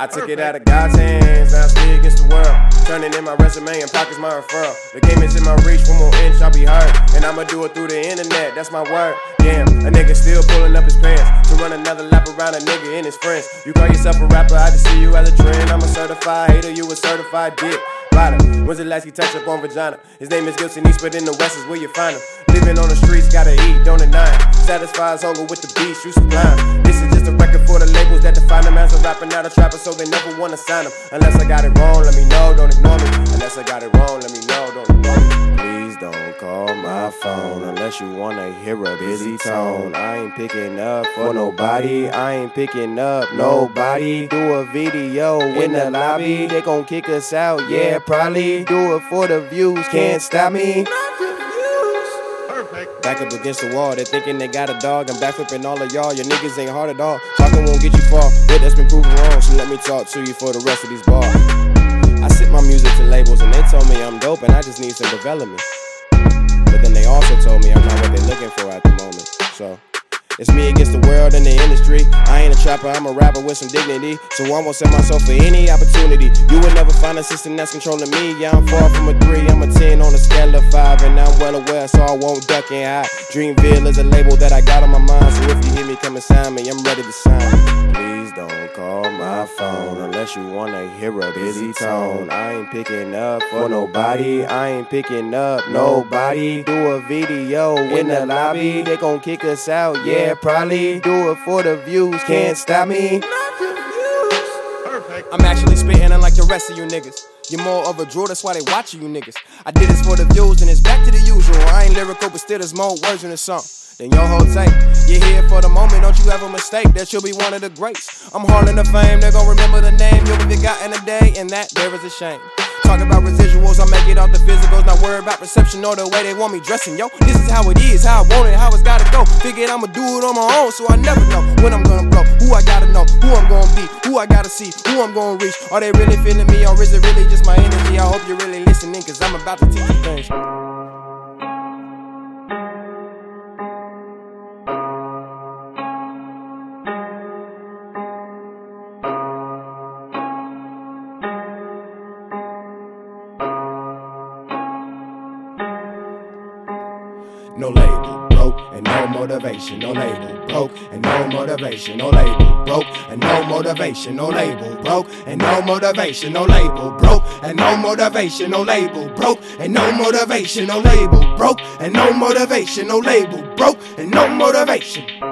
I took it out of God's hands, now I stay against the world. Turning in my resume and pockets my referral. The game is in my reach, one more inch, I'll be heard. And I'ma do it through the internet, that's my word. Damn, a nigga still pulling up his pants to run another lap around a nigga and his friends. You call yourself a rapper, I just see you as a trend. I'm a certified hater, you a certified dick. When's the last he touched up on vagina? His name is Gilton East, but in the West is where you find him. Living on the streets, gotta eat, don't deny. Satisfies hunger with the beats, you sublime. This is just a record for the labels that define him as a rapper, not a trapper, so they never wanna sign him. Unless I got it wrong, let me know, you wanna hear a busy tone. I ain't picking up for nobody, I ain't picking up nobody. Do a video in the lobby, they gon' kick us out, yeah, probably. Do it for the views, can't stop me. Back up against the wall, they thinking they got a dog. I'm backflipping all of y'all. Your niggas ain't hard at all. Talking won't get you far, but that's been proven wrong. So let me talk to you for the rest of these bars. I sent my music to labels and they told me I'm dope and I just need some development. Then they also told me I'm not what they're looking for at the moment. So. It's me against the world and the industry. I ain't a trapper, I'm a rapper with some dignity. So I won't sell myself for any opportunity. You will never find a system that's controlling me. Yeah, I'm far from a three, I'm a 10 on a scale of five. And I'm well aware, so I won't duck and hide. Dreamville is a label that I got on my mind. So if you hear me come and sign me, I'm ready to sign. Call my phone unless you wanna hear a busy tone. I ain't picking up for nobody, I ain't picking up nobody. Do a video in the lobby, they gon' kick us out, yeah, probably. Do it for the views, can't stop me. I'm actually spitting unlike the rest of you niggas. You're more of a draw, that's why they watching you niggas. I did this for the views and it's back to the usual. I ain't lyrical, but still there's more words in the song. Then your whole take. You're here for the moment, don't you ever mistake that you'll be one of the greats. I'm hauling the fame, they're gonna remember the name. You'll be forgotten a day, and that there is a shame. Talk about residuals, I make it off the physicals. Not worry about perception or the way they want me dressing, yo. This is how it is, how I want it, how it's gotta go. Figured I'ma do it on my own, so I never know when I'm gonna blow. Who I gotta know, who I'm gonna be, who I gotta see, who I'm gonna reach. Are they really feeling me, or is it really just my energy? I hope you're really listening, cause I'm about to teach you things. no label. Broke and no motivation, no label. Broke and no motivation, no label. Broke and no motivation, no label. Broke and no motivation, no label. Broke and no motivation, no label. Broke and no motivation, no label. Broke and no motivation, no label. Broke and no motivation.